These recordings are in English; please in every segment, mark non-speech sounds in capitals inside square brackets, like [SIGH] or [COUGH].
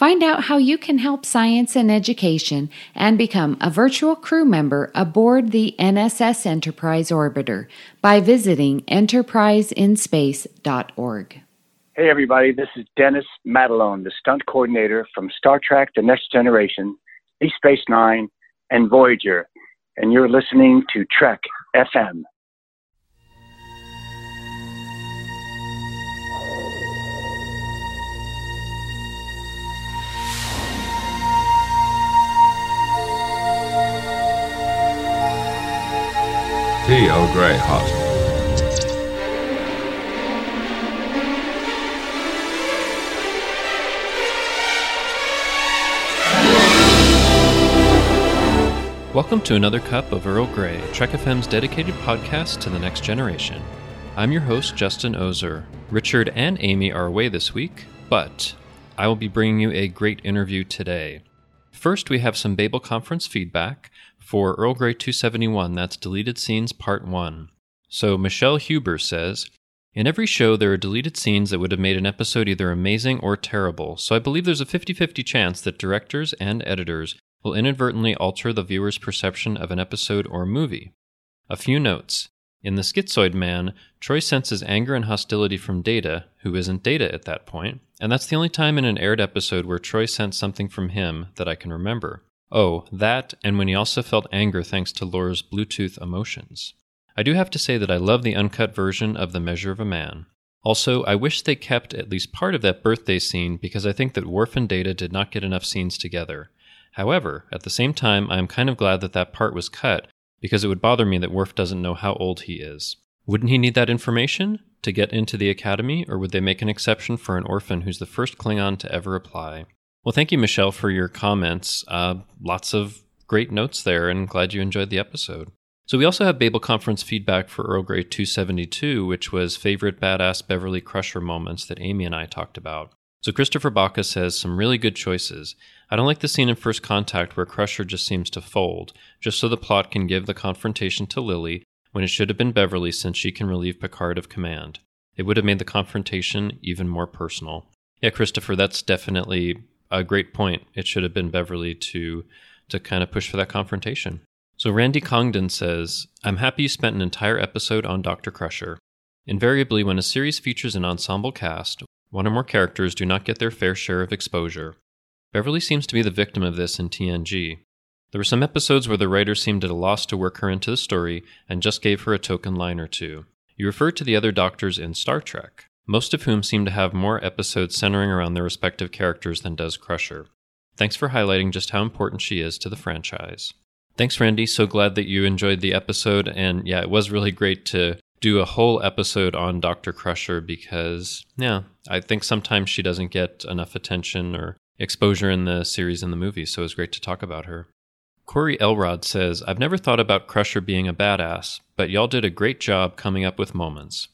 Find out how you can help science and education and become a virtual crew member aboard the NSS Enterprise Orbiter by visiting enterpriseinspace.org. Hey, everybody, this is Dennis Madalone, the stunt coordinator from Star Trek The Next Generation, Deep Space Nine, and Voyager, and you're listening to Trek FM. T. Earl Grey hot. Welcome to another cup of Earl Grey, Trek FM's dedicated podcast to the next generation. I'm your host, Justin Oser. Richard and Amy are away this week, but I will be bringing you a great interview today. First, we have some Babel Conference feedback for Earl Grey 271, that's Deleted Scenes Part 1. So Michelle Huber says, in every show, there are deleted scenes that would have made an episode either amazing or terrible, so I believe there's a 50 50 chance that directors and editors will inadvertently alter the viewer's perception of an episode or movie. A few notes. In The Schizoid Man, Troi senses anger and hostility from Data, who isn't Data at that point, and that's the only time in an aired episode where Troi sensed something from him that I can remember. Oh, that, and when he also felt anger thanks to Lore's Bluetooth emotions. I do have to say that I love the uncut version of The Measure of a Man. Also, I wish they kept at least part of that birthday scene because I think that Worf and Data did not get enough scenes together. However, at the same time, I am kind of glad that that part was cut because it would bother me that Worf doesn't know how old he is. Wouldn't he need that information to get into the academy, or would they make an exception for an orphan who's the first Klingon to ever apply? Well, thank you, Michelle, for your comments. Uh, lots of great notes there, and glad you enjoyed the episode. So we also have Babel Conference feedback for Earl Grey 272, which was favorite badass Beverly Crusher moments that Amy and I talked about. So Christopher Baca says some really good choices. I don't like the scene in First Contact where Crusher just seems to fold, just so the plot can give the confrontation to Lily when it should have been Beverly since she can relieve Picard of command. It would have made the confrontation even more personal. Yeah, Christopher, that's definitely a great point. It should have been Beverly to to kind of push for that confrontation. So Randy Congdon says, "I'm happy you spent an entire episode on Dr. Crusher. Invariably, when a series features an ensemble cast, one or more characters do not get their fair share of exposure. Beverly seems to be the victim of this in TNG. There were some episodes where the writer seemed at a loss to work her into the story and just gave her a token line or two. You referred to the other doctors in Star Trek most of whom seem to have more episodes centering around their respective characters than does Crusher. Thanks for highlighting just how important she is to the franchise. Thanks, Randy. So glad that you enjoyed the episode. And yeah, it was really great to do a whole episode on Dr. Crusher because, yeah, I think sometimes she doesn't get enough attention or exposure in the series and the movie. So it was great to talk about her. Corey Elrod says, I've never thought about Crusher being a badass, but y'all did a great job coming up with moments.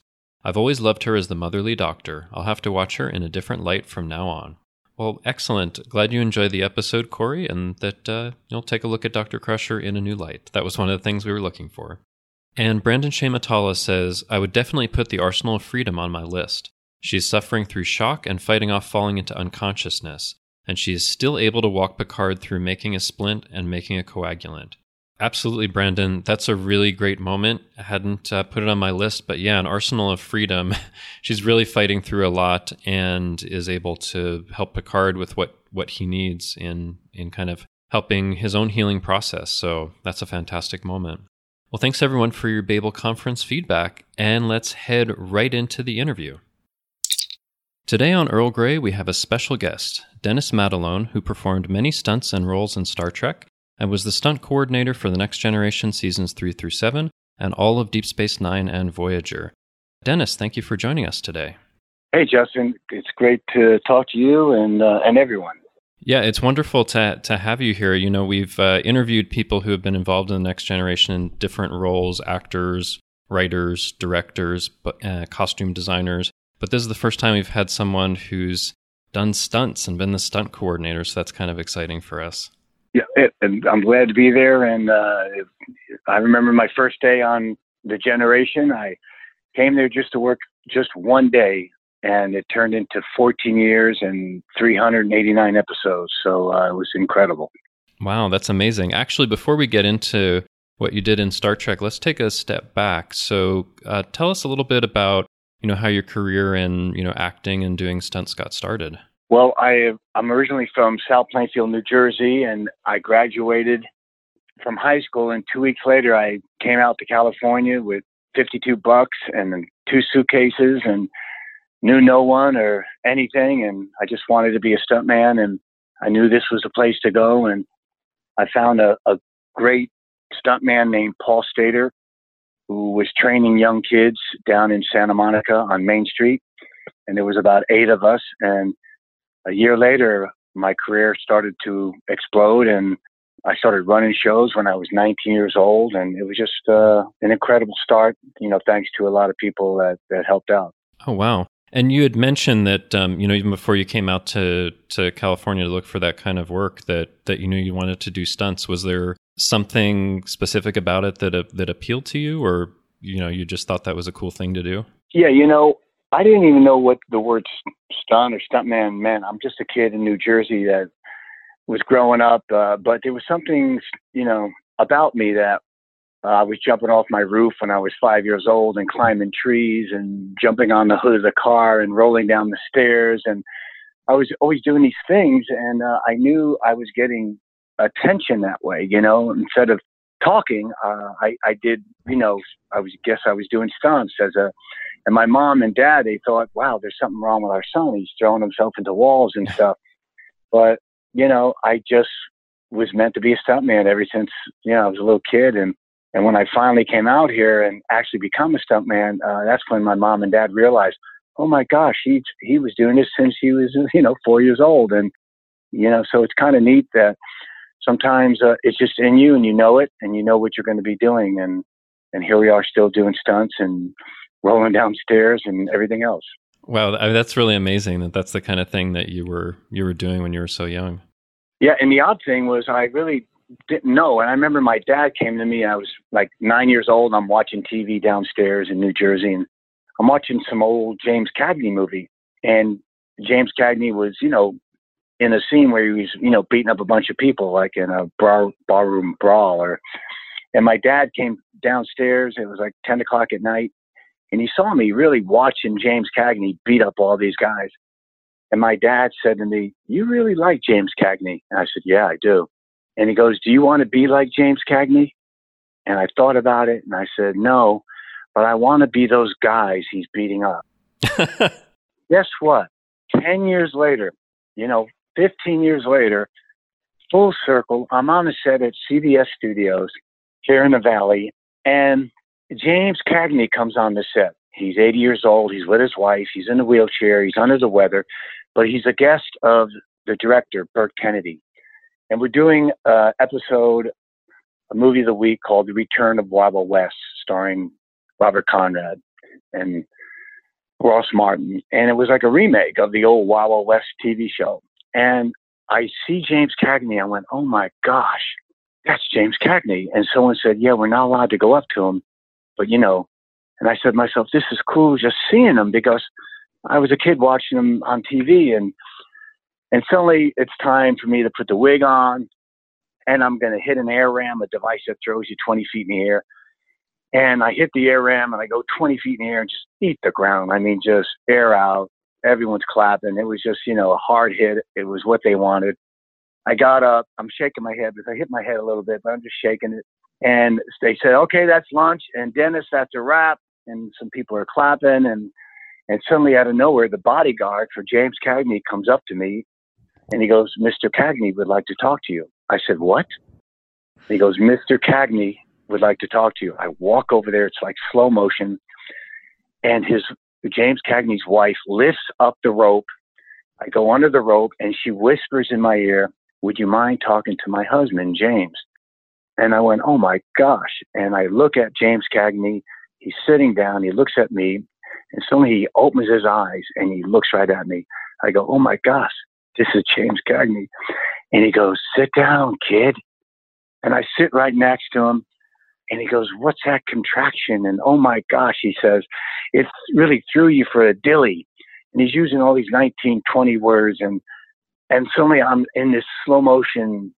I've always loved her as the motherly doctor. I'll have to watch her in a different light from now on. Well, excellent. Glad you enjoyed the episode, Corey, and that uh, you'll take a look at Dr. Crusher in a new light. That was one of the things we were looking for. And Brandon Shamatala says, I would definitely put the Arsenal of Freedom on my list. She's suffering through shock and fighting off falling into unconsciousness, and she is still able to walk Picard through making a splint and making a coagulant. Absolutely, Brandon. That's a really great moment. I hadn't uh, put it on my list, but yeah, an arsenal of freedom. [LAUGHS] She's really fighting through a lot and is able to help Picard with what, what he needs in, in kind of helping his own healing process. So that's a fantastic moment. Well, thanks everyone for your Babel conference feedback, and let's head right into the interview. Today on Earl Grey, we have a special guest, Dennis Madalone, who performed many stunts and roles in Star Trek and was the stunt coordinator for the Next Generation seasons 3 through 7 and all of Deep Space Nine and Voyager. Dennis, thank you for joining us today. Hey, Justin. It's great to talk to you and, uh, and everyone. Yeah, it's wonderful to to have you here. You know, we've uh, interviewed people who have been involved in the next generation in different roles: actors, writers, directors, uh, costume designers. But this is the first time we've had someone who's done stunts and been the stunt coordinator. So that's kind of exciting for us. Yeah, it, and I'm glad to be there. And uh, I remember my first day on the generation. I came there just to work just one day and it turned into 14 years and 389 episodes. So uh, it was incredible. Wow, that's amazing. Actually, before we get into what you did in Star Trek, let's take a step back. So, uh, tell us a little bit about you know how your career in you know acting and doing stunts got started. Well, I I'm originally from South Plainfield, New Jersey, and I graduated from high school. And two weeks later, I came out to California with 52 bucks and two suitcases and knew no one or anything, and I just wanted to be a stuntman, and I knew this was the place to go, and I found a, a great stuntman named Paul Stader, who was training young kids down in Santa Monica on Main Street, and there was about eight of us, and a year later, my career started to explode, and I started running shows when I was 19 years old, and it was just uh, an incredible start. You know, thanks to a lot of people that that helped out. Oh wow! And you had mentioned that um, you know even before you came out to to California to look for that kind of work that that you knew you wanted to do stunts. Was there something specific about it that uh, that appealed to you, or you know you just thought that was a cool thing to do? Yeah, you know, I didn't even know what the word stunt or stuntman meant. I'm just a kid in New Jersey that was growing up, uh, but there was something you know about me that uh, I was jumping off my roof when I was five years old and climbing trees and jumping on the hood of the car and rolling down the stairs. And I was always doing these things. And uh, I knew I was getting attention that way, you know, instead of talking, uh, I, I did, you know, I was, guess I was doing stunts as a, and my mom and dad, they thought, wow, there's something wrong with our son. He's throwing himself into walls and stuff. But, you know, I just was meant to be a stuntman ever since, you know, I was a little kid. And, and when I finally came out here and actually become a stuntman, uh, that's when my mom and dad realized, oh my gosh, he he was doing this since he was you know four years old, and you know, so it's kind of neat that sometimes uh, it's just in you and you know it and you know what you're going to be doing, and and here we are still doing stunts and rolling downstairs and everything else. Wow, that's really amazing that that's the kind of thing that you were you were doing when you were so young. Yeah, and the odd thing was I really didn't know. And I remember my dad came to me. I was like nine years old. And I'm watching TV downstairs in New Jersey, and I'm watching some old James Cagney movie. And James Cagney was, you know, in a scene where he was, you know, beating up a bunch of people, like in a bar barroom brawl. Or, and my dad came downstairs. It was like ten o'clock at night, and he saw me really watching James Cagney beat up all these guys. And my dad said to me, "You really like James Cagney?" And I said, "Yeah, I do." And he goes, Do you want to be like James Cagney? And I thought about it and I said, No, but I want to be those guys he's beating up. [LAUGHS] Guess what? 10 years later, you know, 15 years later, full circle, I'm on the set at CBS Studios here in the Valley, and James Cagney comes on the set. He's 80 years old. He's with his wife. He's in a wheelchair. He's under the weather, but he's a guest of the director, Burt Kennedy and we're doing an episode, a movie of the week called The Return of Wild West, starring Robert Conrad and Ross Martin. And it was like a remake of the old Wild West TV show. And I see James Cagney. I went, oh my gosh, that's James Cagney. And someone said, yeah, we're not allowed to go up to him. But, you know, and I said to myself, this is cool just seeing them because I was a kid watching them on TV and and suddenly it's time for me to put the wig on and I'm going to hit an air ram, a device that throws you 20 feet in the air. And I hit the air ram and I go 20 feet in the air and just eat the ground. I mean, just air out. Everyone's clapping. It was just, you know, a hard hit. It was what they wanted. I got up. I'm shaking my head because I hit my head a little bit, but I'm just shaking it. And they said, okay, that's lunch. And Dennis, that's a wrap. And some people are clapping. And, and suddenly out of nowhere, the bodyguard for James Cagney comes up to me and he goes, Mr. Cagney would like to talk to you. I said, What? He goes, Mr. Cagney would like to talk to you. I walk over there. It's like slow motion. And his James Cagney's wife lifts up the rope I go under the rope and she whispers in my ear, Would you mind talking to my husband, James? And I went, Oh my gosh. And I look at James Cagney. He's sitting down. He looks at me and suddenly he opens his eyes and he looks right at me. I go, Oh my gosh, this is James Cagney. And he goes, Sit down, kid. And I sit right next to him. And he goes, What's that contraction? And oh my gosh, he says, It really threw you for a dilly and he's using all these 19, 20 words, and and suddenly I'm in this slow motion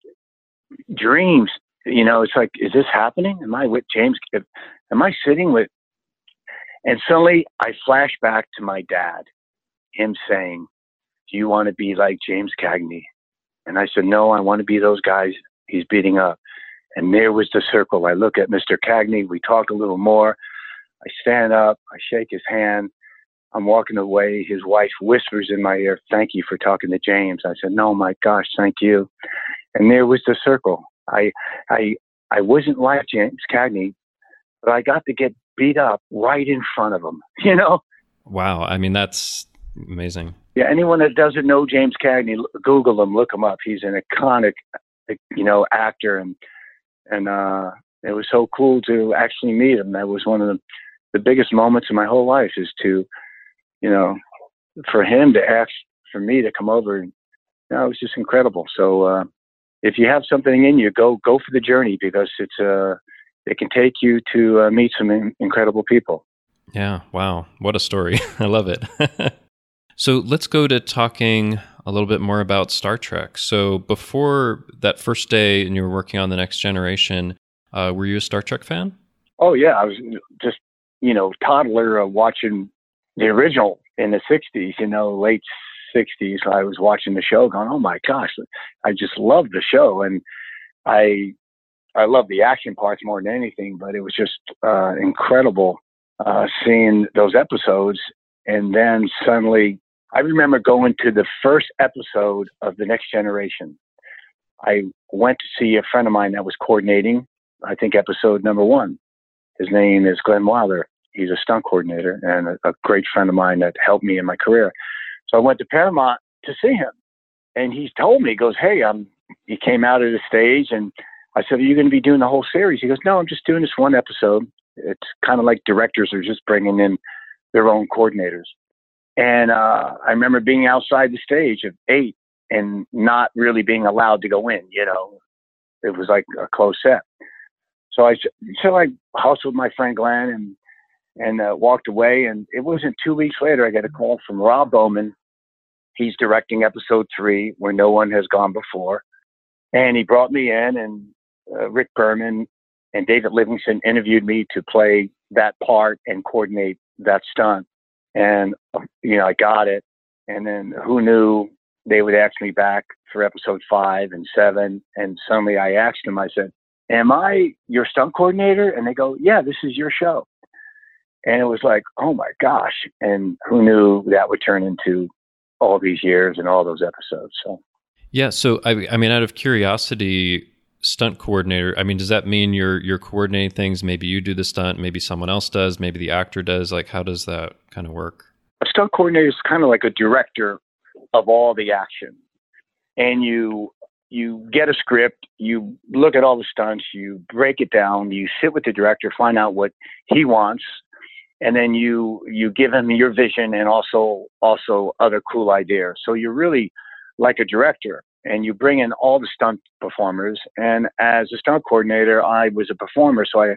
dreams. You know, it's like, is this happening? Am I with James? Am I sitting with? And suddenly I flash back to my dad, him saying, "Do you want to be like James Cagney?" And I said, "No, I want to be those guys he's beating up." And there was the circle. I look at Mr. Cagney. We talk a little more. I stand up. I shake his hand. I'm walking away. His wife whispers in my ear, Thank you for talking to James. I said, No, my gosh, thank you. And there was the circle. I, I, I wasn't like James Cagney, but I got to get beat up right in front of him, [LAUGHS] you know? Wow. I mean, that's amazing. Yeah. Anyone that doesn't know James Cagney, Google him, look him up. He's an iconic, you know, actor. And, and, uh, it was so cool to actually meet him. That was one of the, the biggest moments in my whole life is to, you know, for him to ask for me to come over, And, you know, it was just incredible. So uh, if you have something in you, go go for the journey because it's uh, it can take you to uh, meet some in- incredible people. Yeah, wow, what a story! [LAUGHS] I love it. [LAUGHS] so let's go to talking a little bit more about Star Trek. So before that first day, and you were working on the Next Generation, uh, were you a Star Trek fan? Oh yeah, I was just you know toddler uh, watching the original in the 60s, you know, late 60s. I was watching the show going, oh my gosh, I just loved the show. And I, I love the action parts more than anything, but it was just uh, incredible uh, seeing those episodes. And then suddenly, I remember going to the first episode of The Next Generation. I went to see a friend of mine that was coordinating, I think, episode number one. His name is Glenn Wilder he's a stunt coordinator and a, a great friend of mine that helped me in my career. So I went to Paramount to see him, and he told me, he goes, "Hey, I'm." He came out of the stage, and I said, "Are you going to be doing the whole series?" He goes, "No, I'm just doing this one episode. It's kind of like directors are just bringing in their own coordinators." And uh, I remember being outside the stage at eight and not really being allowed to go in. You know, it was like a close set. So I so I hustled my friend Glenn and and uh, walked away. And it wasn't two weeks later, I got a call from Rob Bowman. He's directing episode three, where no one has gone before. And he brought me in, and uh, Rick Berman and David Livingston interviewed me to play that part and coordinate that stunt. And, you know, I got it. And then who knew they would ask me back for episode five and seven. And suddenly I asked them, I said, Am I your stunt coordinator? And they go, Yeah, this is your show. And it was like, oh my gosh. And who knew that would turn into all these years and all those episodes. So, yeah. So, I, I mean, out of curiosity, stunt coordinator, I mean, does that mean you're, you're coordinating things? Maybe you do the stunt, maybe someone else does, maybe the actor does. Like, how does that kind of work? A stunt coordinator is kind of like a director of all the action. And you you get a script, you look at all the stunts, you break it down, you sit with the director, find out what he wants, and then you you give him your vision and also also other cool ideas. So you're really like a director, and you bring in all the stunt performers. And as a stunt coordinator, I was a performer, so I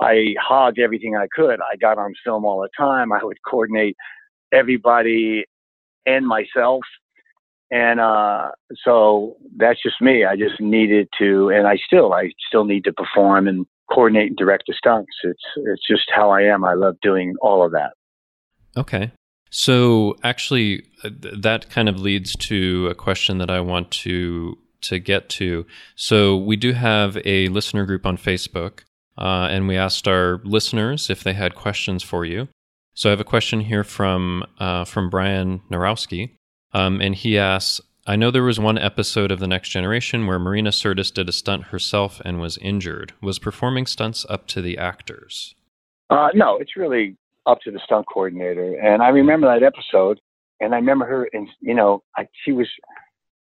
I hogged everything I could. I got on film all the time. I would coordinate everybody and myself. And uh, so that's just me. I just needed to, and I still, I still need to perform and coordinate and direct the stunts. It's it's just how I am. I love doing all of that. Okay. So actually, uh, that kind of leads to a question that I want to to get to. So we do have a listener group on Facebook, uh, and we asked our listeners if they had questions for you. So I have a question here from uh, from Brian Narowski, um, and he asks, I know there was one episode of The Next Generation where Marina Sirtis did a stunt herself and was injured. Was performing stunts up to the actors? Uh, no, it's really up to the stunt coordinator. And I remember that episode, and I remember her, and you know, I, she was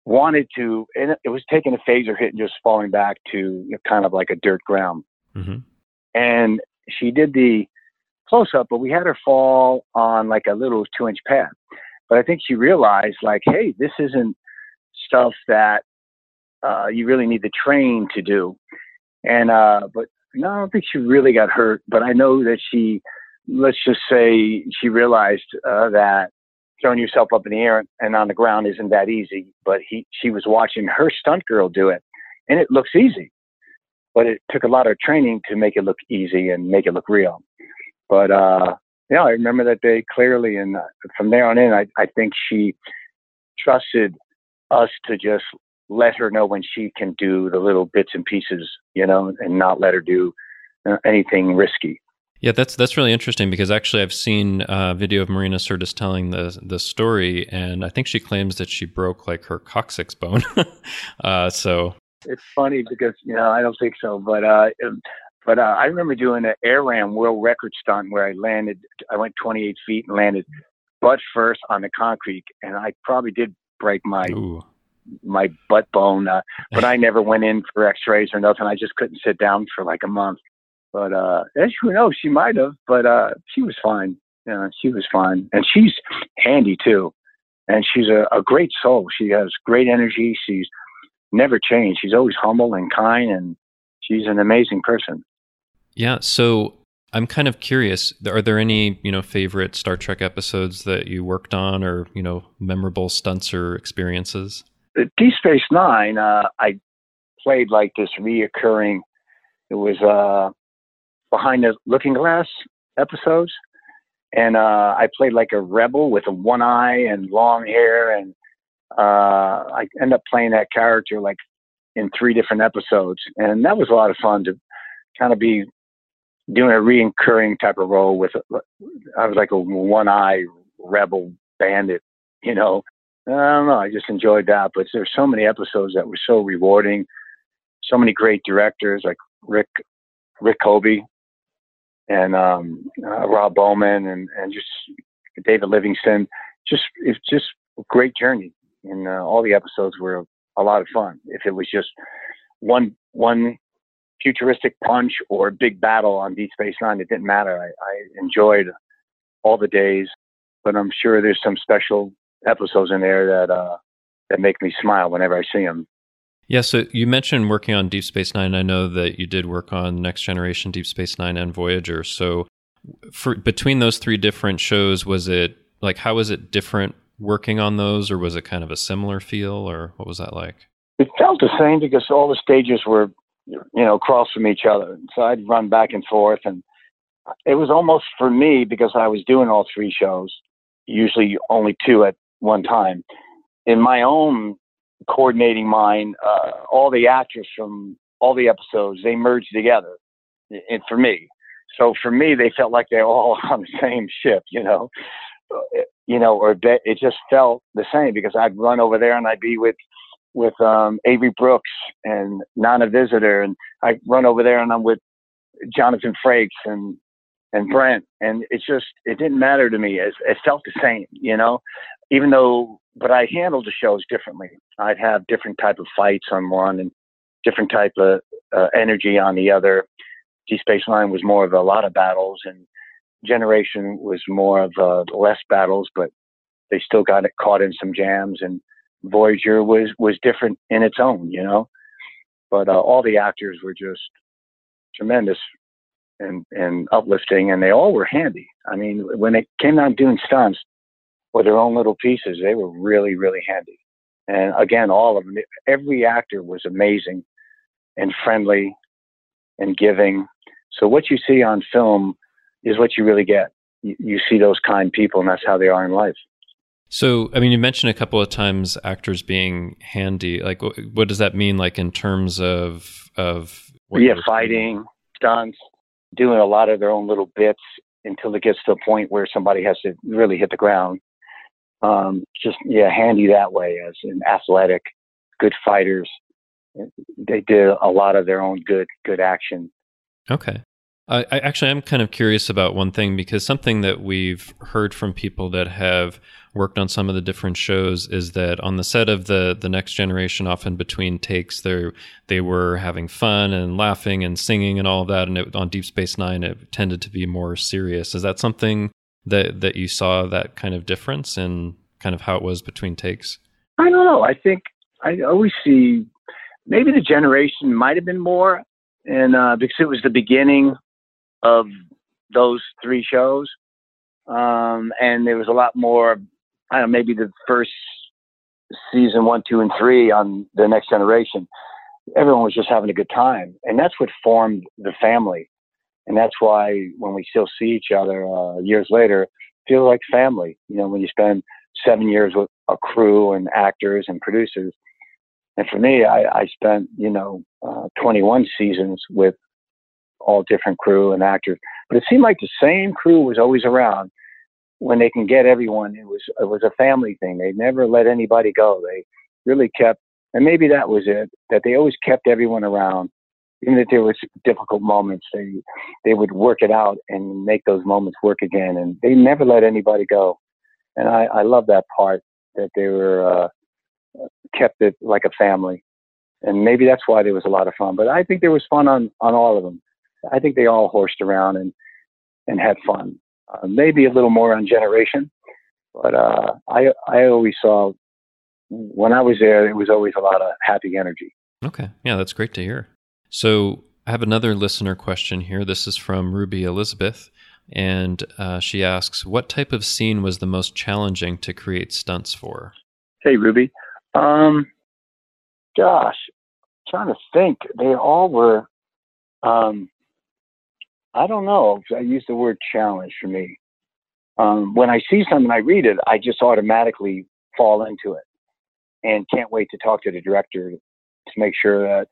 wanted to, and it was taking a phaser hit and just falling back to you know, kind of like a dirt ground. Mm-hmm. And she did the close up, but we had her fall on like a little two inch pad. But I think she realized, like, hey, this isn't stuff that uh, you really need to train to do. And uh, but no, I don't think she really got hurt. But I know that she, let's just say, she realized uh, that throwing yourself up in the air and on the ground isn't that easy. But he, she was watching her stunt girl do it, and it looks easy. But it took a lot of training to make it look easy and make it look real. But uh, yeah, I remember that day clearly, and uh, from there on in, I, I think she trusted us to just let her know when she can do the little bits and pieces, you know, and not let her do uh, anything risky. Yeah, that's that's really interesting because actually I've seen a video of Marina Sirtis telling the the story, and I think she claims that she broke like her coccyx bone. [LAUGHS] uh, so it's funny because you know I don't think so, but uh, but uh, I remember doing an air ram world record stunt where I landed. I went 28 feet and landed butt first on the concrete, and I probably did break my Ooh. my butt bone, uh, but I never went in for X-rays or nothing. I just couldn't sit down for like a month. But uh, as you know, she might have, but uh, she was fine. Yeah, she was fine, and she's handy too. And she's a, a great soul. She has great energy. She's never changed. She's always humble and kind, and she's an amazing person. Yeah. So I'm kind of curious. Are there any you know favorite Star Trek episodes that you worked on, or you know memorable stunts or experiences? Deep Space Nine. Uh, I played like this reoccurring. It was uh, behind the Looking Glass episodes, and uh, I played like a rebel with a one eye and long hair, and uh, I ended up playing that character like in three different episodes, and that was a lot of fun to kind of be doing a reoccurring type of role with. I was like a one eye rebel bandit, you know. I don't know. I just enjoyed that, but there's so many episodes that were so rewarding. So many great directors like Rick Rick Kolbe and um, uh, Rob Bowman and and just David Livingston. Just it's just a great journey, and uh, all the episodes were a lot of fun. If it was just one one futuristic punch or big battle on Deep Space Nine, it didn't matter. I, I enjoyed all the days, but I'm sure there's some special episodes in there that uh, that make me smile whenever I see them. Yeah, so you mentioned working on Deep Space Nine. I know that you did work on Next Generation, Deep Space Nine, and Voyager. So, for between those three different shows, was it like how was it different working on those, or was it kind of a similar feel, or what was that like? It felt the same because all the stages were, you know, across from each other. So I'd run back and forth, and it was almost for me because I was doing all three shows, usually only two at one time. In my own coordinating mind, uh, all the actors from all the episodes, they merged together. And for me, so for me, they felt like they're all [LAUGHS] on the same ship, you know, uh, you know, or it just felt the same because I'd run over there and I'd be with with um, Avery Brooks and Nana Visitor, and I run over there and I'm with Jonathan Frakes and and Brent, and it's just it didn't matter to me. It, it felt the same, you know, even though. But I handled the shows differently. I'd have different type of fights on one and different type of uh, energy on the other. Deep Space Nine was more of a lot of battles, and Generation was more of uh, less battles, but they still got it caught in some jams. And Voyager was was different in its own, you know. But uh, all the actors were just tremendous and and uplifting, and they all were handy. I mean, when it came down doing stunts or their own little pieces, they were really really handy. And again, all of them, every actor was amazing and friendly and giving. So what you see on film is what you really get. You, you see those kind people, and that's how they are in life. So, I mean, you mentioned a couple of times actors being handy. Like, what, what does that mean? Like in terms of of yeah, fighting, stunts, doing a lot of their own little bits until it gets to a point where somebody has to really hit the ground. Um, just yeah, handy that way as an athletic, good fighters. They did a lot of their own good good action. Okay. I, I actually I'm kind of curious about one thing because something that we've heard from people that have worked on some of the different shows is that on the set of the the next generation often between takes they they were having fun and laughing and singing and all of that and it, on deep space 9 it tended to be more serious. Is that something that that you saw that kind of difference in kind of how it was between takes? I don't know. I think i always see maybe the generation might have been more and uh, because it was the beginning of those three shows um, and there was a lot more I don't know, maybe the first season one, two, and three on the next generation, everyone was just having a good time. And that's what formed the family. And that's why when we still see each other uh, years later, feel like family. You know, when you spend seven years with a crew and actors and producers. And for me, I, I spent, you know, uh, 21 seasons with all different crew and actors. But it seemed like the same crew was always around when they can get everyone, it was it was a family thing. They never let anybody go. They really kept, and maybe that was it. That they always kept everyone around, even if there was difficult moments. They they would work it out and make those moments work again, and they never let anybody go. And I I love that part that they were uh, kept it like a family, and maybe that's why there was a lot of fun. But I think there was fun on on all of them. I think they all horsed around and and had fun uh, maybe a little more on generation, but uh, I I always saw when I was there, it was always a lot of happy energy. Okay, yeah, that's great to hear. So I have another listener question here. This is from Ruby Elizabeth, and uh, she asks, "What type of scene was the most challenging to create stunts for?" Hey, Ruby. Um, gosh, trying to think. They all were um, I don't know. I use the word challenge for me. Um, when I see something, I read it, I just automatically fall into it and can't wait to talk to the director to make sure that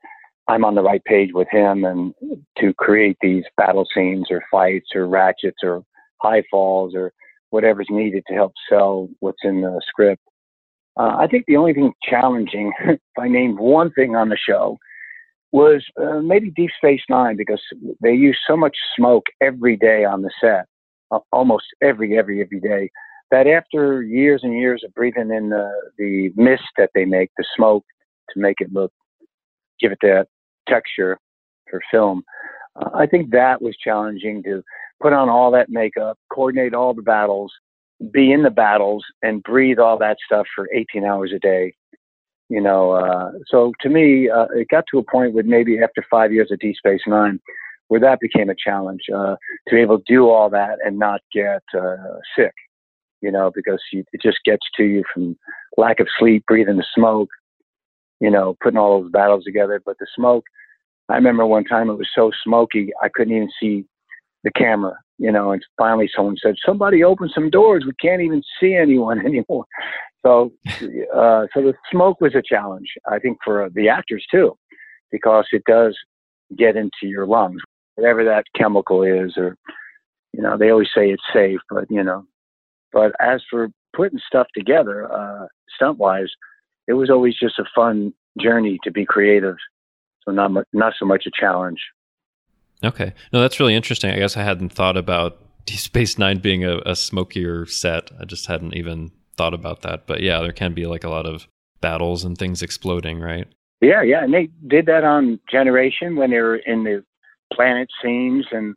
I'm on the right page with him and to create these battle scenes or fights or ratchets or high falls or whatever's needed to help sell what's in the script. Uh, I think the only thing challenging, [LAUGHS] if I named one thing on the show, was uh, maybe Deep Space Nine because they use so much smoke every day on the set, uh, almost every every every day, that after years and years of breathing in the the mist that they make, the smoke to make it look, give it that texture for film. Uh, I think that was challenging to put on all that makeup, coordinate all the battles, be in the battles, and breathe all that stuff for 18 hours a day you know, uh, so to me, uh, it got to a point with maybe after five years of Deep Space Nine, where that became a challenge uh, to be able to do all that and not get uh, sick, you know, because you, it just gets to you from lack of sleep, breathing the smoke, you know, putting all those battles together. But the smoke, I remember one time it was so smoky I couldn't even see the camera, you know, and finally someone said, "Somebody open some doors. We can't even see anyone [LAUGHS] anymore." So, uh, so the smoke was a challenge, I think, for the actors too, because it does get into your lungs, whatever that chemical is, or you know, they always say it's safe, but you know, but as for putting stuff together, uh, stunt wise, it was always just a fun journey to be creative. So not not so much a challenge. Okay, no, that's really interesting. I guess I hadn't thought about Space Nine being a, a smokier set. I just hadn't even thought about that. But yeah, there can be like a lot of battles and things exploding, right? Yeah, yeah. And they did that on Generation when they were in the planet scenes. And,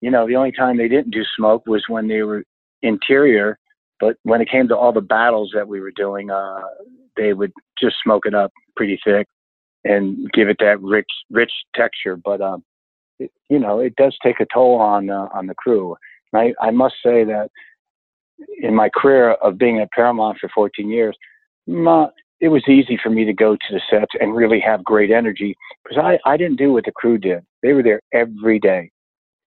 you know, the only time they didn't do smoke was when they were interior. But when it came to all the battles that we were doing, uh, they would just smoke it up pretty thick and give it that rich, rich texture. But, um, it, you know, it does take a toll on uh, on the crew. I, I must say that in my career of being at Paramount for 14 years, my, it was easy for me to go to the sets and really have great energy because I, I didn't do what the crew did. They were there every day.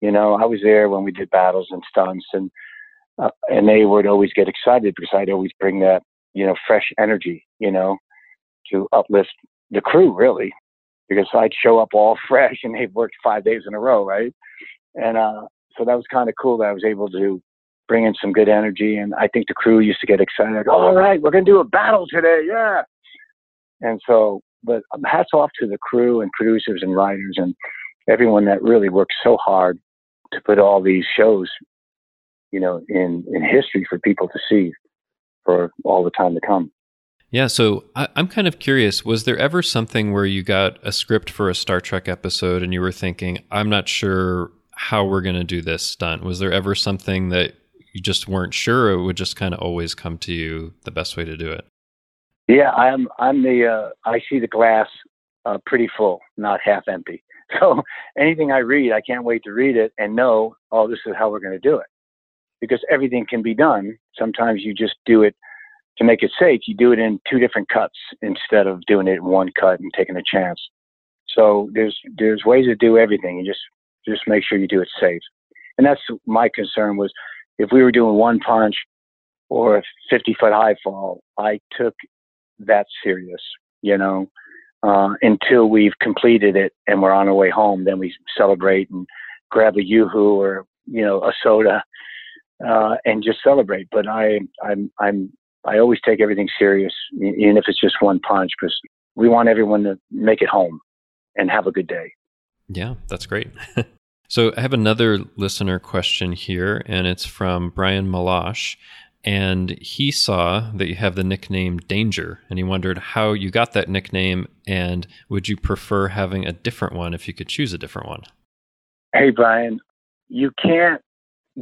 You know, I was there when we did battles and stunts, and uh, and they would always get excited because I'd always bring that you know fresh energy, you know, to uplift the crew really, because I'd show up all [LAUGHS] fresh and they've worked five days in a row, right? And uh, so that was kind of cool that I was able to bring in some good energy. And I think the crew used to get excited. All right, we're going to do a battle today. Yeah. And so, but um, hats off to the crew and producers and writers and everyone that really worked so hard to put all these shows, you know, in in history for people to see for all the time to come. Yeah, so I, am kind of curious. Was there ever something where you got a script for a Star Trek episode and you were thinking, I'm not sure how we're going to do this stunt? Was there ever something that you just weren't sure, it would just kind of always come to you the best way to do it? Yeah, I'm. I'm the. Uh, I see the glass uh, pretty full, not half empty. [LAUGHS] So anything I read, I can't wait to read it and know, oh, this is how we're going to do it, because everything can be done. Sometimes you just do it to make it safe, you do it in two different cuts instead of doing it in one cut and taking a chance. So there's there's ways to do everything. You just just make sure you do it safe. And that's my concern was if we were doing one punch or a 50 foot high fall, I took that serious, you know, uh, until we've completed it and we're on our way home. Then we celebrate and grab a yoo-hoo or you know a soda uh, and just celebrate. But I I'm I'm I always take everything serious, even if it's just one punch, because we want everyone to make it home and have a good day. Yeah, that's great. [LAUGHS] so I have another listener question here, and it's from Brian Malash. And he saw that you have the nickname Danger, and he wondered how you got that nickname, and would you prefer having a different one if you could choose a different one? Hey, Brian, you can't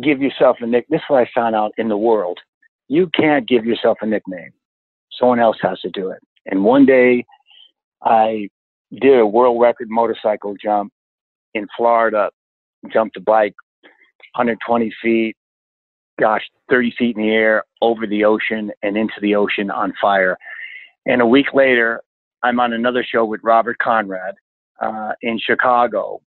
give yourself a nick. This is what I found out in the world you can't give yourself a nickname. Someone else has to do it. And one day I did a world record motorcycle jump in Florida, jumped a bike 120 feet, gosh, 30 feet in the air over the ocean and into the ocean on fire. And a week later, I'm on another show with Robert Conrad uh, in Chicago,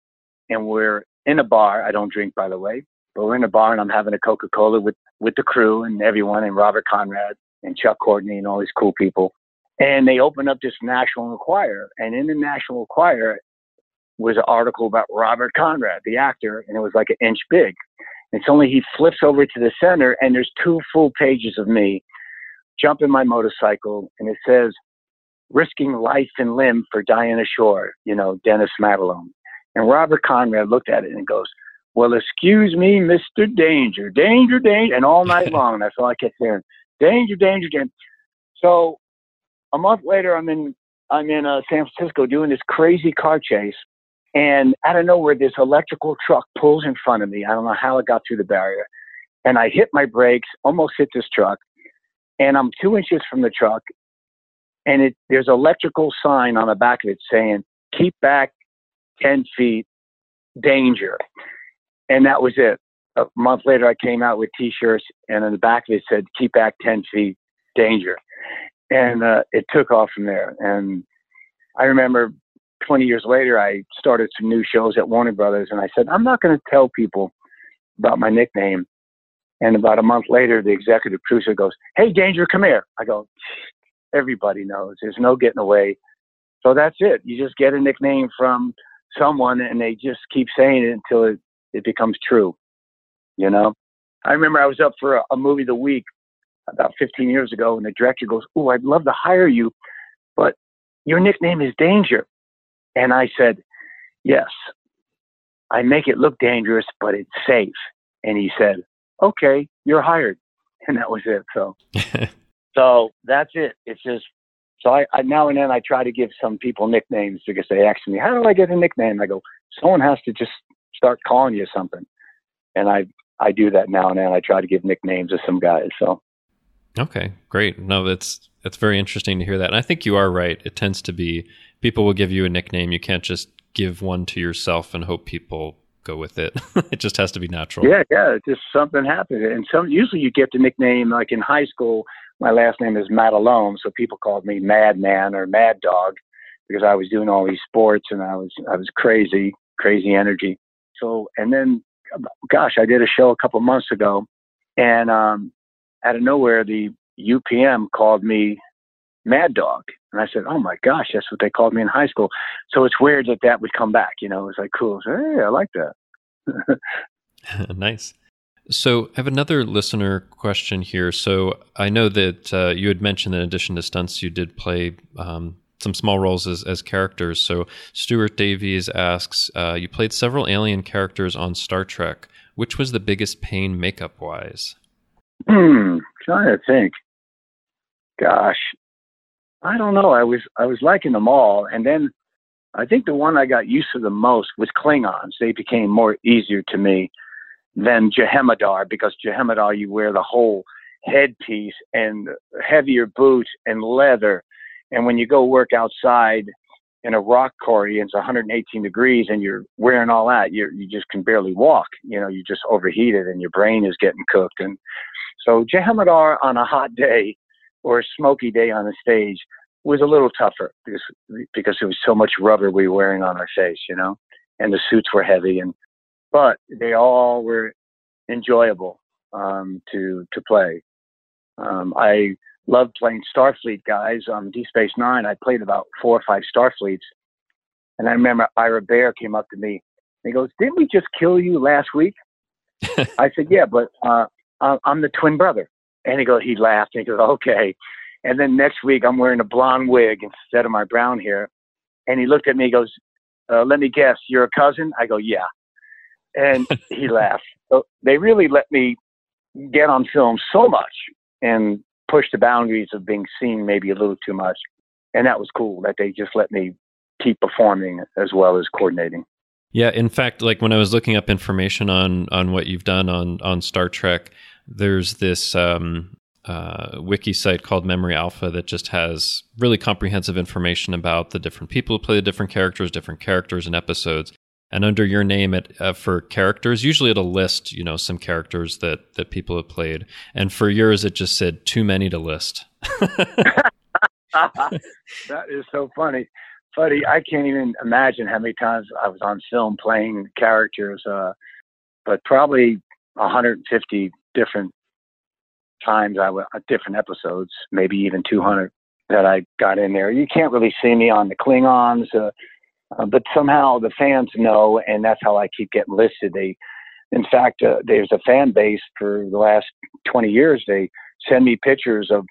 and we're in a bar. I don't drink, by the way, but we're in a bar and I'm having a Coca Cola with with the crew and everyone and Robert Conrad and Chuck Courtney and all these cool people. And they opened up this National Enquirer, and in the National Enquirer was an article about Robert Conrad, the actor, and it was like an inch big. It's only he flips over to the center, and there's two full pages of me jumping my motorcycle, and it says, risking life and limb for Dinah Shore, you know, Dennis Madalone. And Robert Conrad looked at it and goes, well, excuse me, Mr. Danger, danger, danger, and all night long. That's all I kept hearing. Danger, danger, danger. So a month later, I'm in I'm in uh, San Francisco doing this crazy car chase, and out of nowhere, this electrical truck pulls in front of me. I don't know how it got through the barrier, and I hit my brakes, almost hit this truck, and I'm two inches from the truck, and it there's electrical sign on the back of it saying "Keep back ten feet, danger." and that was it. A month later, I came out with T-shirts, and on the back of it said "Keep back ten feet, danger," and uh, it took off from there. And I remember 20 years later, I started some new shows at Warner Brothers, and I said, I'm not going to tell people about my nickname. And about a month later, the executive producer goes, Hey, Danger, come here. I go, Everybody knows. There's no getting away. So that's it. You just get a nickname from someone, and they just keep saying it until it it becomes true. You know, I remember I was up for a, a movie the week about 15 years ago, and the director goes, "Oh, I'd love to hire you, but your nickname is Danger." And I said, "Yes, I make it look dangerous, but it's safe." And he said, "Okay, you're hired." [LAUGHS] And that was it. So, [LAUGHS] so that's it. It's just so I, I now and then I try to give some people nicknames because they ask me, "How do I get a nickname?" I go, "Someone has to just start calling you something. And I I do that now and then. I try to give nicknames to some guys. So Okay, great. No, that's that's very interesting to hear that. And I think you are right. It tends to be people will give you a nickname. You can't just give one to yourself and hope people go with it. [LAUGHS] it just has to be natural. Yeah, yeah. Just something happens. And some usually you get the nickname like in high school. My last name is Madalone, so people called me Madman or Mad Dog because I was doing all these sports and I was I was crazy, crazy energy. So, and then, gosh, I did a show a couple months ago, and um, out of nowhere, the UPM called me Mad Dog, and I said, "Oh my gosh, that's what they called me in high school." So it's weird that that would come back. You know, it's like cool. So, hey, I like that. [LAUGHS] nice. So I have another listener question here. So I know that uh, you had mentioned that in addition to stunts, you did play um, some small roles as, as characters. So Stuart Davies asks, uh, you played several alien characters on Star Trek. Which was the biggest pain makeup wise? Hmm, trying to think. Gosh, I don't know. I was I was liking them all, and then I think the one I got used to the most was Klingons. They became more easier to me than Jem'Hadar because Jem'Hadar you wear the whole headpiece and heavier boots and leather, and when you go work outside in a rock quarry and it's 118 degrees and you're wearing all that, you you just can barely walk. You know, you just overheated and your brain is getting cooked. And so Jem'Hadar on a hot day or a smoky day on the stage was a little tougher because because there was so much rubber we were wearing on our face, you know, and the suits were heavy and but they all were enjoyable um, to to play. Um, I loved playing Starfleet guys on Deep Space Nine. I played about four or five Starfleets, and I remember Ira Behr came up to me and he goes, "Didn't we just kill you last week?" [LAUGHS] I said, "Yeah, but uh, I'm the twin brother." And he goes, he laughed and he goes, "Okay." And then next week I'm wearing a blonde wig instead of my brown hair, and he looked at me, he goes, uh, "Let me guess, you're a cousin?" I go, "Yeah," and [LAUGHS] he laughed. So they really let me get on film so much and push the boundaries of being seen maybe a little too much. And that was cool that they just let me keep performing as well as coordinating. Yeah, in fact, like when I was looking up information on on what you've done on on Star Trek, there's this um, uh, wiki site called Memory Alpha that just has really comprehensive information about the different people who play the different characters, different characters and episodes. And under your name, it uh, for characters, usually it'll list you know some characters that that people have played. And for yours, it just said too many to list. [LAUGHS] [LAUGHS] that is so funny. Funny, I can't even imagine how many times I was on film playing characters, uh, but probably 150 different times I was uh, different episodes, maybe even 200 that I got in there. You can't really see me on the Klingons. Uh, uh, but somehow the fans know, and that's how I keep getting listed. They, in fact, uh, there's a fan base for the last 20 years. They send me pictures of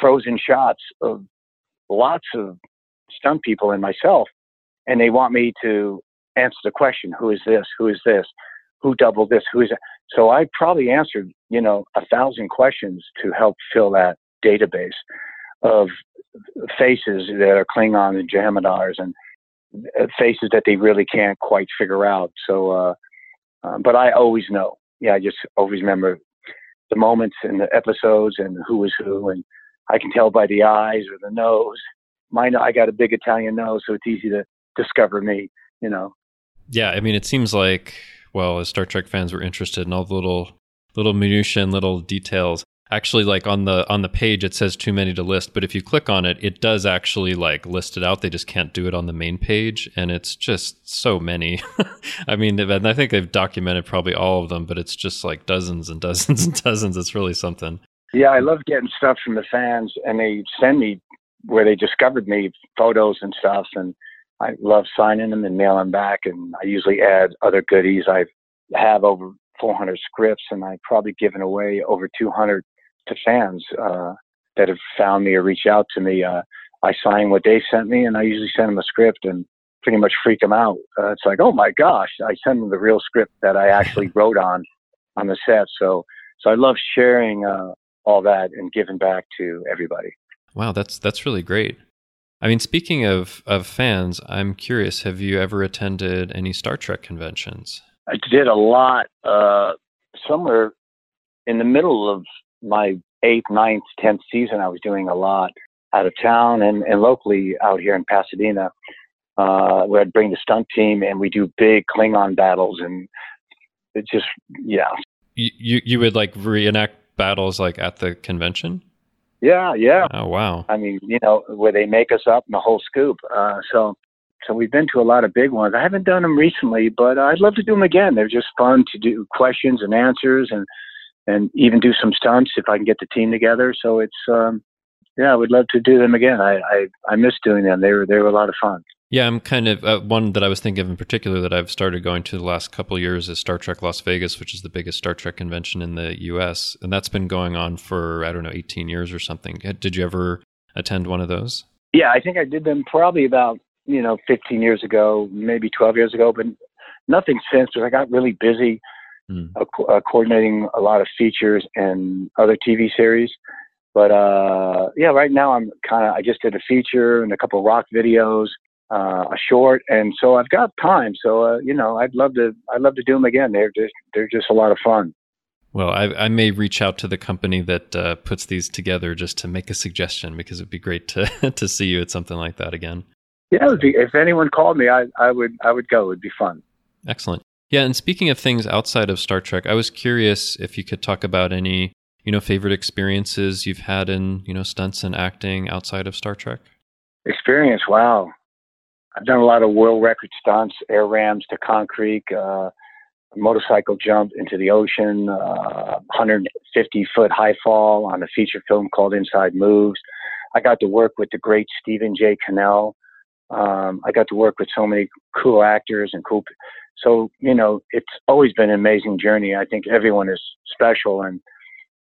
frozen shots of lots of stunt people and myself, and they want me to answer the question: Who is this? Who is this? Who doubled this? Who is that? So I probably answered, you know, a thousand questions to help fill that database of faces that are Klingon and Jem'Hadars and uh, faces that they really can't quite figure out. So, uh, uh, but I always know. Yeah, I just always remember the moments and the episodes and who is who, and I can tell by the eyes or the nose. Mine, I got a big Italian nose, so it's easy to discover me. You know. Yeah, I mean, it seems like well, as Star Trek fans were interested in all the little little minutia and little details. Actually like on the on the page it says too many to list but if you click on it it does actually like list it out. They just can't do it on the main page and it's just so many. [LAUGHS] I mean and i think they've documented probably all of them but it's just like dozens and [LAUGHS] dozens and dozens. It's really something. Yeah i love getting stuff from the fans and they send me where they discovered me photos and stuff and i love signing them and mailing back and i usually add other goodies i have over 400 scripts and I've probably given away over 200 to fans uh, that have found me or reached out to me. Uh, I sign what they sent me, and I usually send them a script and pretty much freak them out. Uh, it's like, oh my gosh, I send them the real script that I actually [LAUGHS] wrote on on the set. So, so I love sharing uh, all that and giving back to everybody. Wow, that's that's really great. I mean, speaking of of fans, I'm curious. Have you ever attended any Star Trek conventions? I did a lot. Uh, somewhere in the middle of my eighth, ninth, tenth season, I was doing a lot out of town and, and locally out here in Pasadena. Uh, where I'd bring the stunt team and we do big Klingon battles and it just yeah. You you would like reenact battles like at the convention? Yeah, yeah. Oh wow. I mean, you know, where they make us up in the whole scoop. Uh, so so we've been to a lot of big ones. I haven't done them recently, but I'd love to do them again. They're just fun to do questions and answers and and even do some stunts if I can get the team together. So it's um, yeah, I would love to do them again. I, I I miss doing them. They were they were a lot of fun. Yeah, I'm kind of uh, one that I was thinking of in particular that I've started going to the last couple years is Star Trek Las Vegas, which is the biggest Star Trek convention in the U.S. and that's been going on for I don't know 18 years or something. Did you ever attend one of those? Yeah, I think I did them probably about you know 15 years ago, maybe 12 years ago, but nothing since. Because I got really busy mm. uh, co- uh, coordinating a lot of features and other TV series. But uh, yeah, right now I'm kind of I just did a feature and a couple rock videos, uh, a short, and so I've got time. So uh, you know, I'd love to I'd love to do them again. They're just they're just a lot of fun. Well, I, I may reach out to the company that uh, puts these together just to make a suggestion because it'd be great to [LAUGHS] to see you at something like that again. Yeah, be, if anyone called me, I, I would I would go. It'd be fun. Excellent. Yeah, and speaking of things outside of Star Trek, I was curious if you could talk about any you know favorite experiences you've had in you know stunts and acting outside of Star Trek. Experience, wow. I've done a lot of world record stunts, air rams to concrete. Uh, motorcycle jump into the ocean, uh, 150 foot high fall on a feature film called Inside Moves. I got to work with the great Stephen J. Cannell. Um, I got to work with so many cool actors and cool. So you know, it's always been an amazing journey. I think everyone is special, and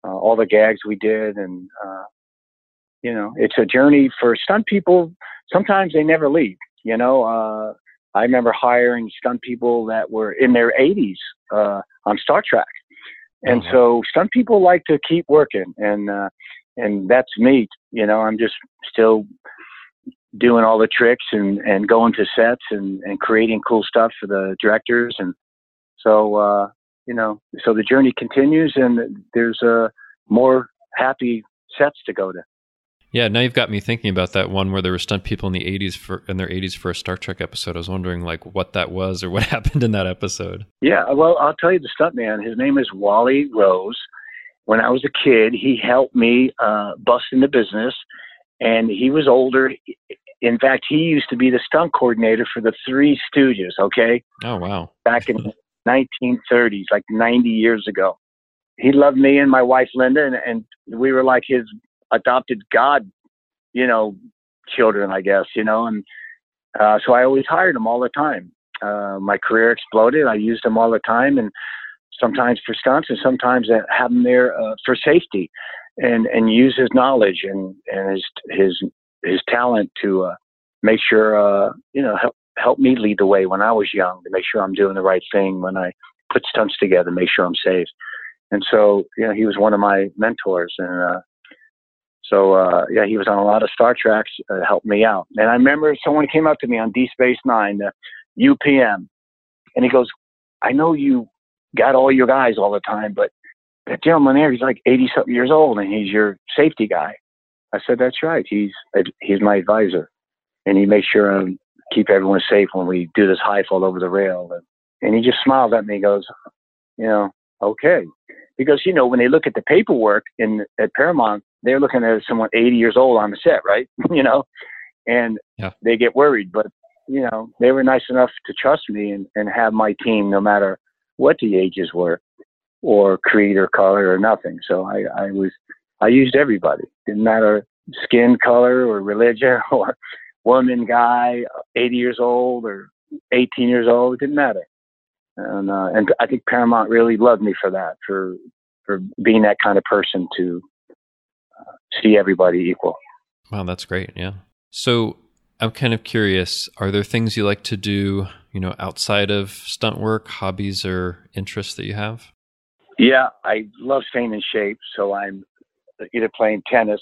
uh, all the gags we did, and uh, you know, it's a journey for stunt people. Sometimes they never leave. You know, uh, I remember hiring stunt people that were in their 80s uh, on Star Trek, and mm-hmm. so stunt people like to keep working, and uh, and that's me. You know, I'm just still doing all the tricks and and going to sets and and creating cool stuff for the directors, and so uh, you know, so the journey continues, and there's uh, more happy sets to go to. Yeah, now you've got me thinking about that one where there were stunt people in the 80s for in their 80s for a Star Trek episode. I was wondering like what that was or what [LAUGHS] happened in that episode. Yeah, well, I'll tell you the stunt man. His name is Wally Rose. When I was a kid, he helped me uh, bust into business, and he was older. In fact, he used to be the stunt coordinator for the Three Stooges. Okay. Oh wow. Back in [LAUGHS] the 1930s, like 90 years ago. He loved me and my wife Linda, and, and we were like his adopted God, you know, children, I guess, you know, and uh, so I always hired him all the time. Uh, my career exploded. I used him all the time, and sometimes for stunts, and sometimes I have him there uh, for safety, and and use his knowledge and and his his his talent to uh, make sure uh, you know help help me lead the way when I was young to make sure I'm doing the right thing when I put stunts together, make sure I'm safe. And so, you know, he was one of my mentors, and uh, so uh, yeah, he was on a lot of Star Treks, uh, helped me out. And I remember someone came up to me on D Space Nine, the UPM, and he goes, "I know you got all your guys all the time, but that gentleman there, he's like eighty something years old, and he's your safety guy." I said, "That's right. He's he's my advisor, and he makes sure I keep everyone safe when we do this high fall over the rail." And, and he just smiled at me. He goes, "You know, okay." Because you know when they look at the paperwork in at Paramount, they're looking at someone 80 years old on the set, right? [LAUGHS] you know, and yeah. they get worried. But you know, they were nice enough to trust me and, and have my team, no matter what the ages were, or creed or color or nothing. So I, I was, I used everybody. Didn't matter skin color or religion [LAUGHS] or woman, guy, 80 years old or 18 years old. It didn't matter. And uh, and I think Paramount really loved me for that, for for being that kind of person to see everybody equal. Wow, that's great. Yeah. So I'm kind of curious, are there things you like to do, you know, outside of stunt work, hobbies or interests that you have? Yeah, I love staying in shape. So I'm either playing tennis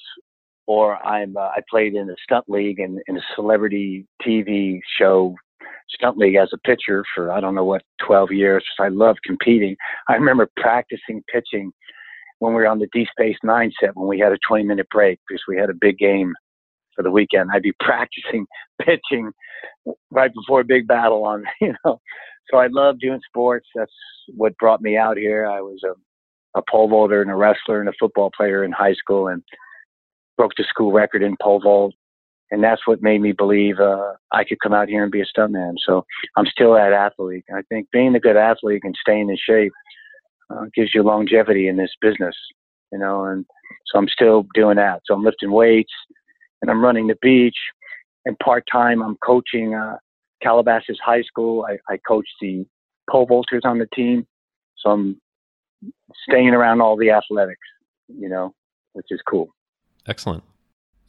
or I'm uh, I played in a stunt league and in a celebrity TV show stunt league as a pitcher for I don't know what 12 years. I love competing. I remember practicing pitching when we were on the D Space Nine set when we had a 20 minute break because we had a big game for the weekend. I'd be [LAUGHS] practicing pitching right before a big battle on, [LAUGHS] you know. So I love doing sports. That's what brought me out here. I was a, a pole vaulter and a wrestler and a football player in high school and broke the school record in pole vault. And that's what made me believe uh, I could come out here and be a stuntman. So I'm still that athlete. I think being a good athlete and staying in shape uh, gives you longevity in this business, you know. And so I'm still doing that. So I'm lifting weights, and I'm running the beach, and part time I'm coaching uh, Calabasas High School. I, I coach the pole vaulters on the team, so I'm staying around all the athletics, you know, which is cool. Excellent.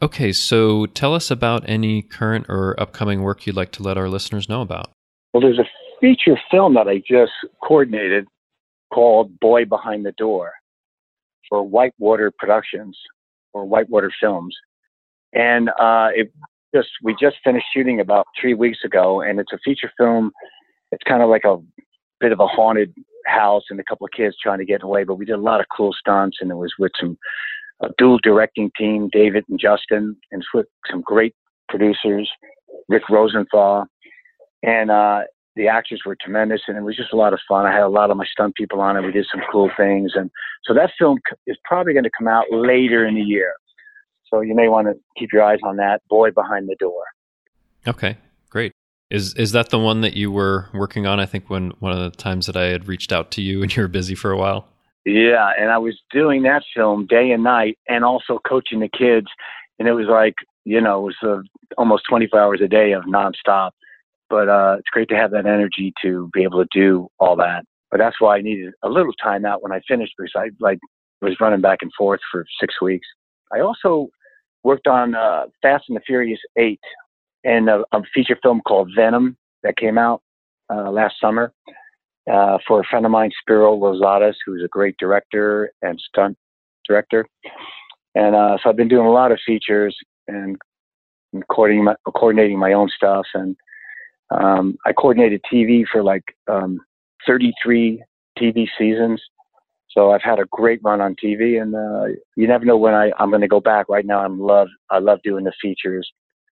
Okay, so tell us about any current or upcoming work you'd like to let our listeners know about. Well, there's a feature film that I just coordinated called Boy Behind the Door for Whitewater Productions or Whitewater Films. And uh, it just we just finished shooting about three weeks ago, and it's a feature film. It's kind of like a bit of a haunted house and a couple of kids trying to get away, but we did a lot of cool stunts, and it was with some a dual directing team, David and Justin, and with some great producers, Rick Rosenthal, and uh, the actors were tremendous, and it was just a lot of fun. I had a lot of my stunt people on it. We did some cool things, and so that film is probably going to come out later in the year. So you may want to keep your eyes on that. Boy behind the door. Okay, great. Is is that the one that you were working on? I think when one of the times that I had reached out to you [LAUGHS] and you were busy for a while. Yeah, and I was doing that film day and night, and also coaching the kids, and it was like you know it was uh, almost 24 hours a day of nonstop but uh, it's great to have that energy to be able to do all that. But that's why I needed a little time out when I finished because I like was running back and forth for six weeks. I also worked on uh, Fast and the Furious Eight and a, a feature film called Venom that came out uh, last summer uh, for a friend of mine, Spiro Razatos, who's a great director and stunt director. And uh, so I've been doing a lot of features and, and coordinating my, coordinating my own stuff and um, I coordinated TV for like um, 33 TV seasons. So I've had a great run on TV, and uh, you never know when I, I'm going to go back. Right now, I'm love I love doing the features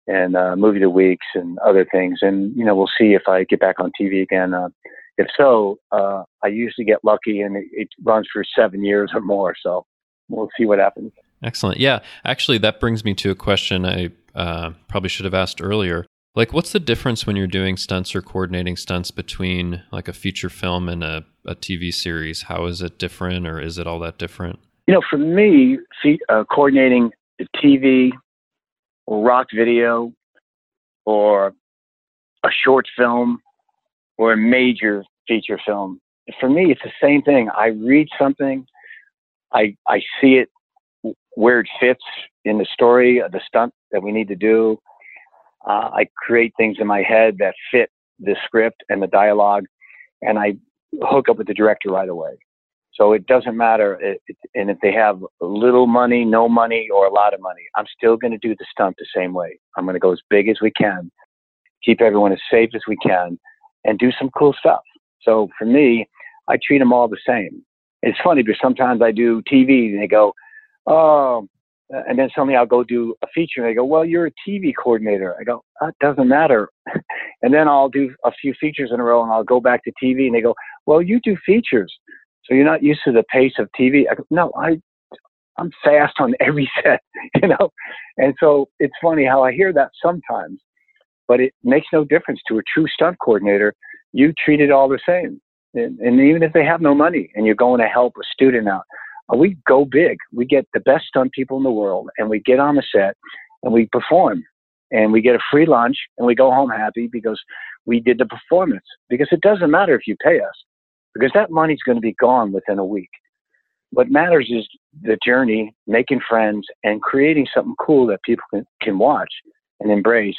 and uh, movie of the weeks and other things. And you know, we'll see if I get back on TV again. Uh, if so, uh, I usually get lucky, and it, it runs for seven years or more. So we'll see what happens. Excellent. Yeah, actually, that brings me to a question I uh, probably should have asked earlier. Like, what's the difference when you're doing stunts or coordinating stunts between like a feature film and a, a TV series? How is it different, or is it all that different? You know, for me, uh, coordinating TV or rock video or a short film or a major feature film, for me, it's the same thing. I read something, I I see it where it fits in the story of the stunt that we need to do uh, I create things in my head that fit the script and the dialogue, and I hook up with the director right away. So it doesn't matter, it, and if they have little money, no money, or a lot of money, I'm still going to do the stunt the same way. I'm going to go as big as we can, keep everyone as safe as we can, and do some cool stuff. So for me, I treat them all the same. It's funny because sometimes I do TV and they go, "Oh, and then suddenly I'll go do a feature and they go, well, you're a TV coordinator. I go, that doesn't matter. [LAUGHS] and then I'll do a few features in a row and I'll go back to TV and they go, well, you do features. So you're not used to the pace of TV. I go, no, I, I'm fast on [LAUGHS] every set, [LAUGHS] you know? And so it's funny how I hear that sometimes, but it makes no difference to a true stunt coordinator. You treat it all the same. And, and even if they have no money and you're going to help a student out, uh, we go big. We get the best stunt people in the world, and we get on the set and we perform, and we get a free lunch, and we go home happy because we did the performance. Because it doesn't matter if you pay us, because that money's going to be gone within a week. What matters is the journey, making friends, and creating something cool that people can, can watch and embrace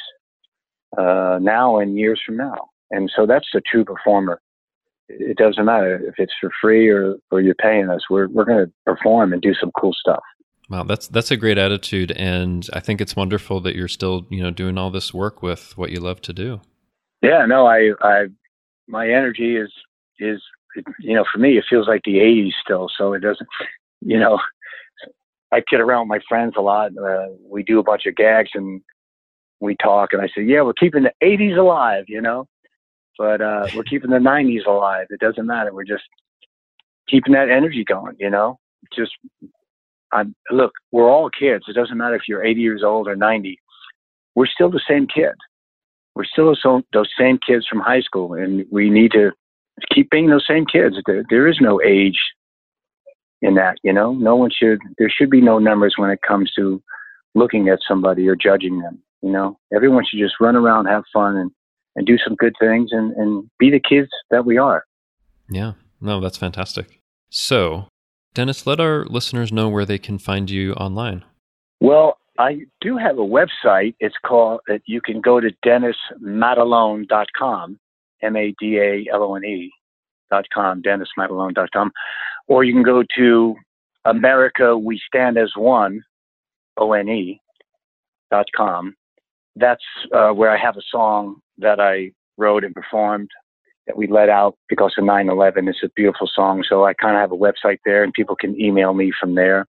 uh, now and years from now. And so that's the true performer it doesn't matter if it's for free or, or you're paying us. We're we're going to perform and do some cool stuff. Wow, that's that's a great attitude, and I think it's wonderful that you're still you know doing all this work with what you love to do. Yeah, no, I I my energy is is you know for me it feels like the '80s still, so it doesn't you know I kid around with my friends a lot. Uh, we do a bunch of gags and we talk, and I say, yeah, we're keeping the '80s alive, you know but uh, we're keeping the 90s alive. It doesn't matter. We're just keeping that energy going, you know? Just, I'm, look, we're all kids. It doesn't matter if you're 80 years old or 90. We're still the same kid. We're still those same kids from high school, and we need to keep being those same kids. There, there is no age in that, you know? No one should, there should be no numbers when it comes to looking at somebody or judging them, you know? Everyone should just run around, have fun, and and do some good things and, and be the kids that we are. Yeah, no, that's fantastic. So, Dennis, let our listeners know where they can find you online. Well, I do have a website. It's called, uh, you can go to dennismadalone.com, M A D A L O N E dot com, dennismadalone.com, or you can go to America We Stand as One, O N E dot com. That's uh, where I have a song that I wrote and performed that we let out because of 9 11. It's a beautiful song. So I kind of have a website there and people can email me from there.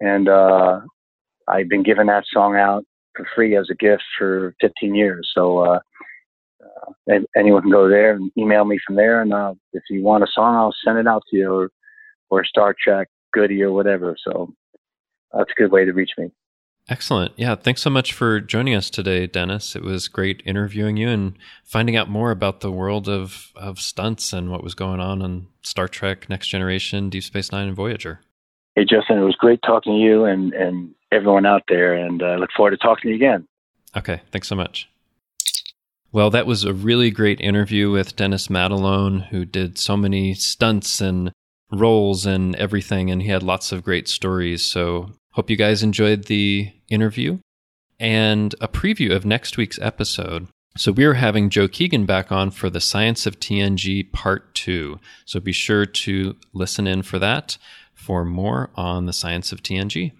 And uh, I've been giving that song out for free as a gift for 15 years. So uh, uh, anyone can go there and email me from there. And uh, if you want a song, I'll send it out to you or, or Star Trek Goody or whatever. So that's a good way to reach me. Excellent. Yeah. Thanks so much for joining us today, Dennis. It was great interviewing you and finding out more about the world of, of stunts and what was going on on Star Trek, Next Generation, Deep Space Nine, and Voyager. Hey, Justin, it was great talking to you and, and everyone out there, and I uh, look forward to talking to you again. Okay. Thanks so much. Well, that was a really great interview with Dennis Madalone, who did so many stunts and roles and everything, and he had lots of great stories. So Hope you guys enjoyed the interview and a preview of next week's episode. So, we are having Joe Keegan back on for the Science of TNG Part 2. So, be sure to listen in for that for more on the Science of TNG.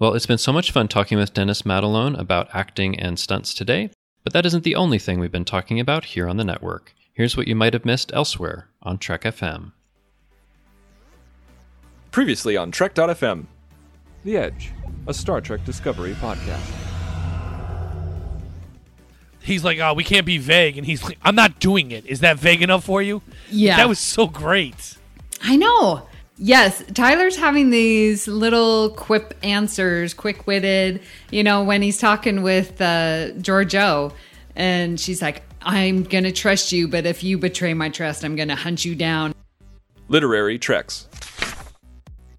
Well, it's been so much fun talking with Dennis Madalone about acting and stunts today, but that isn't the only thing we've been talking about here on the network. Here's what you might have missed elsewhere on Trek FM. Previously on Trek.fm. The Edge, a Star Trek Discovery podcast. He's like, oh, we can't be vague. And he's like, I'm not doing it. Is that vague enough for you? Yeah. That was so great. I know. Yes, Tyler's having these little quip answers, quick witted, you know, when he's talking with uh, Georgiou. And she's like, I'm going to trust you, but if you betray my trust, I'm going to hunt you down. Literary Treks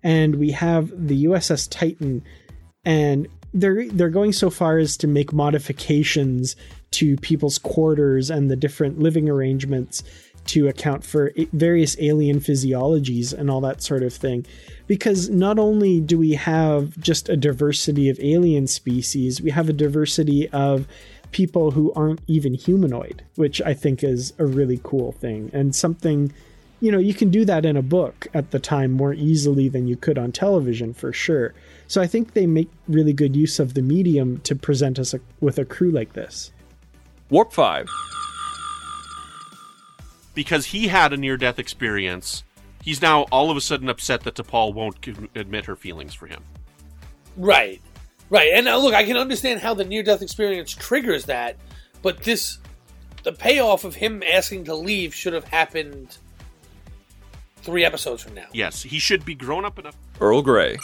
and we have the USS Titan, and they're they're going so far as to make modifications to people's quarters and the different living arrangements to account for various alien physiologies and all that sort of thing. Because not only do we have just a diversity of alien species, we have a diversity of people who aren't even humanoid, which I think is a really cool thing and something you know, you can do that in a book at the time more easily than you could on television for sure. So I think they make really good use of the medium to present us a, with a crew like this. Warp 5. Because he had a near death experience, he's now all of a sudden upset that T'Pol won't admit her feelings for him. Right. Right. And now look, I can understand how the near death experience triggers that, but this the payoff of him asking to leave should have happened three episodes from now. Yes, he should be grown up enough. Earl Grey.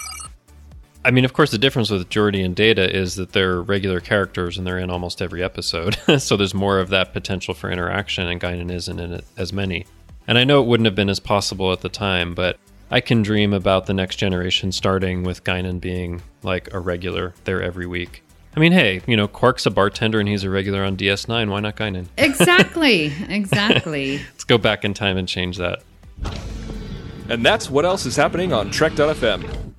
I mean, of course, the difference with Geordi and Data is that they're regular characters and they're in almost every episode. [LAUGHS] so there's more of that potential for interaction, and Guinan isn't in it as many. And I know it wouldn't have been as possible at the time, but I can dream about the next generation starting with Guinan being like a regular there every week. I mean, hey, you know, Quark's a bartender and he's a regular on DS9. Why not Guinan? Exactly. [LAUGHS] exactly. Let's go back in time and change that. And that's what else is happening on Trek.fm.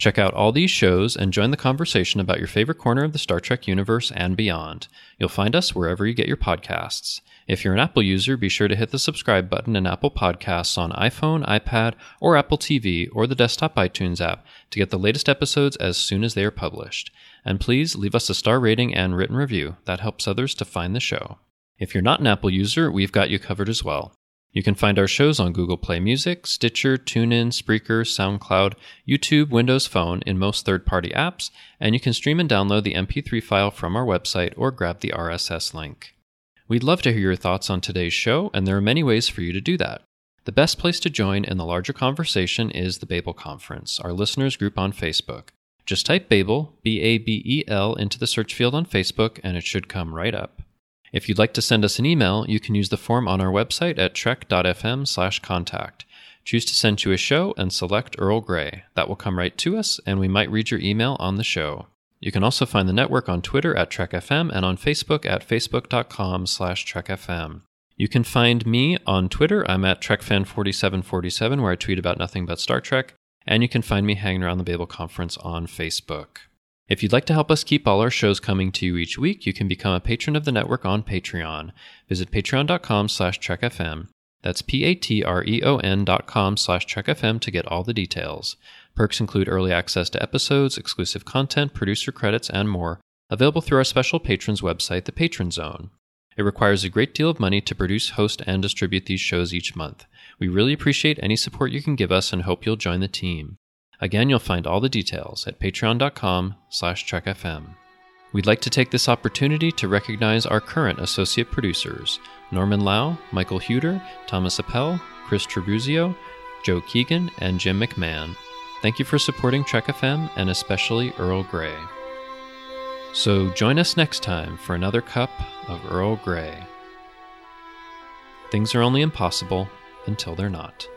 Check out all these shows and join the conversation about your favorite corner of the Star Trek universe and beyond. You'll find us wherever you get your podcasts. If you're an Apple user, be sure to hit the subscribe button in Apple Podcasts on iPhone, iPad, or Apple TV or the desktop iTunes app to get the latest episodes as soon as they are published. And please leave us a star rating and written review. That helps others to find the show. If you're not an Apple user, we've got you covered as well. You can find our shows on Google Play Music, Stitcher, TuneIn, Spreaker, SoundCloud, YouTube, Windows Phone, in most third party apps, and you can stream and download the MP3 file from our website or grab the RSS link. We'd love to hear your thoughts on today's show, and there are many ways for you to do that. The best place to join in the larger conversation is the Babel Conference, our listeners group on Facebook. Just type Babel, B A B E L, into the search field on Facebook, and it should come right up. If you'd like to send us an email, you can use the form on our website at trek.fm slash contact. Choose to send to a show and select Earl Grey. That will come right to us, and we might read your email on the show. You can also find the network on Twitter at TrekFM and on Facebook at facebook.com slash TrekFM. You can find me on Twitter. I'm at TrekFan4747, where I tweet about nothing but Star Trek. And you can find me hanging around the Babel Conference on Facebook. If you'd like to help us keep all our shows coming to you each week, you can become a patron of the network on Patreon. Visit patreon.com slash trekfm. That's P-A-T-R-E-O-N dot com slash trekfm to get all the details. Perks include early access to episodes, exclusive content, producer credits, and more, available through our special patrons website, the Patron Zone. It requires a great deal of money to produce, host, and distribute these shows each month. We really appreciate any support you can give us and hope you'll join the team. Again, you'll find all the details at patreon.com slash trekfm. We'd like to take this opportunity to recognize our current associate producers, Norman Lau, Michael Huter, Thomas Appel, Chris Trebuzio, Joe Keegan, and Jim McMahon. Thank you for supporting Trek FM and especially Earl Grey. So join us next time for another cup of Earl Grey. Things are only impossible until they're not.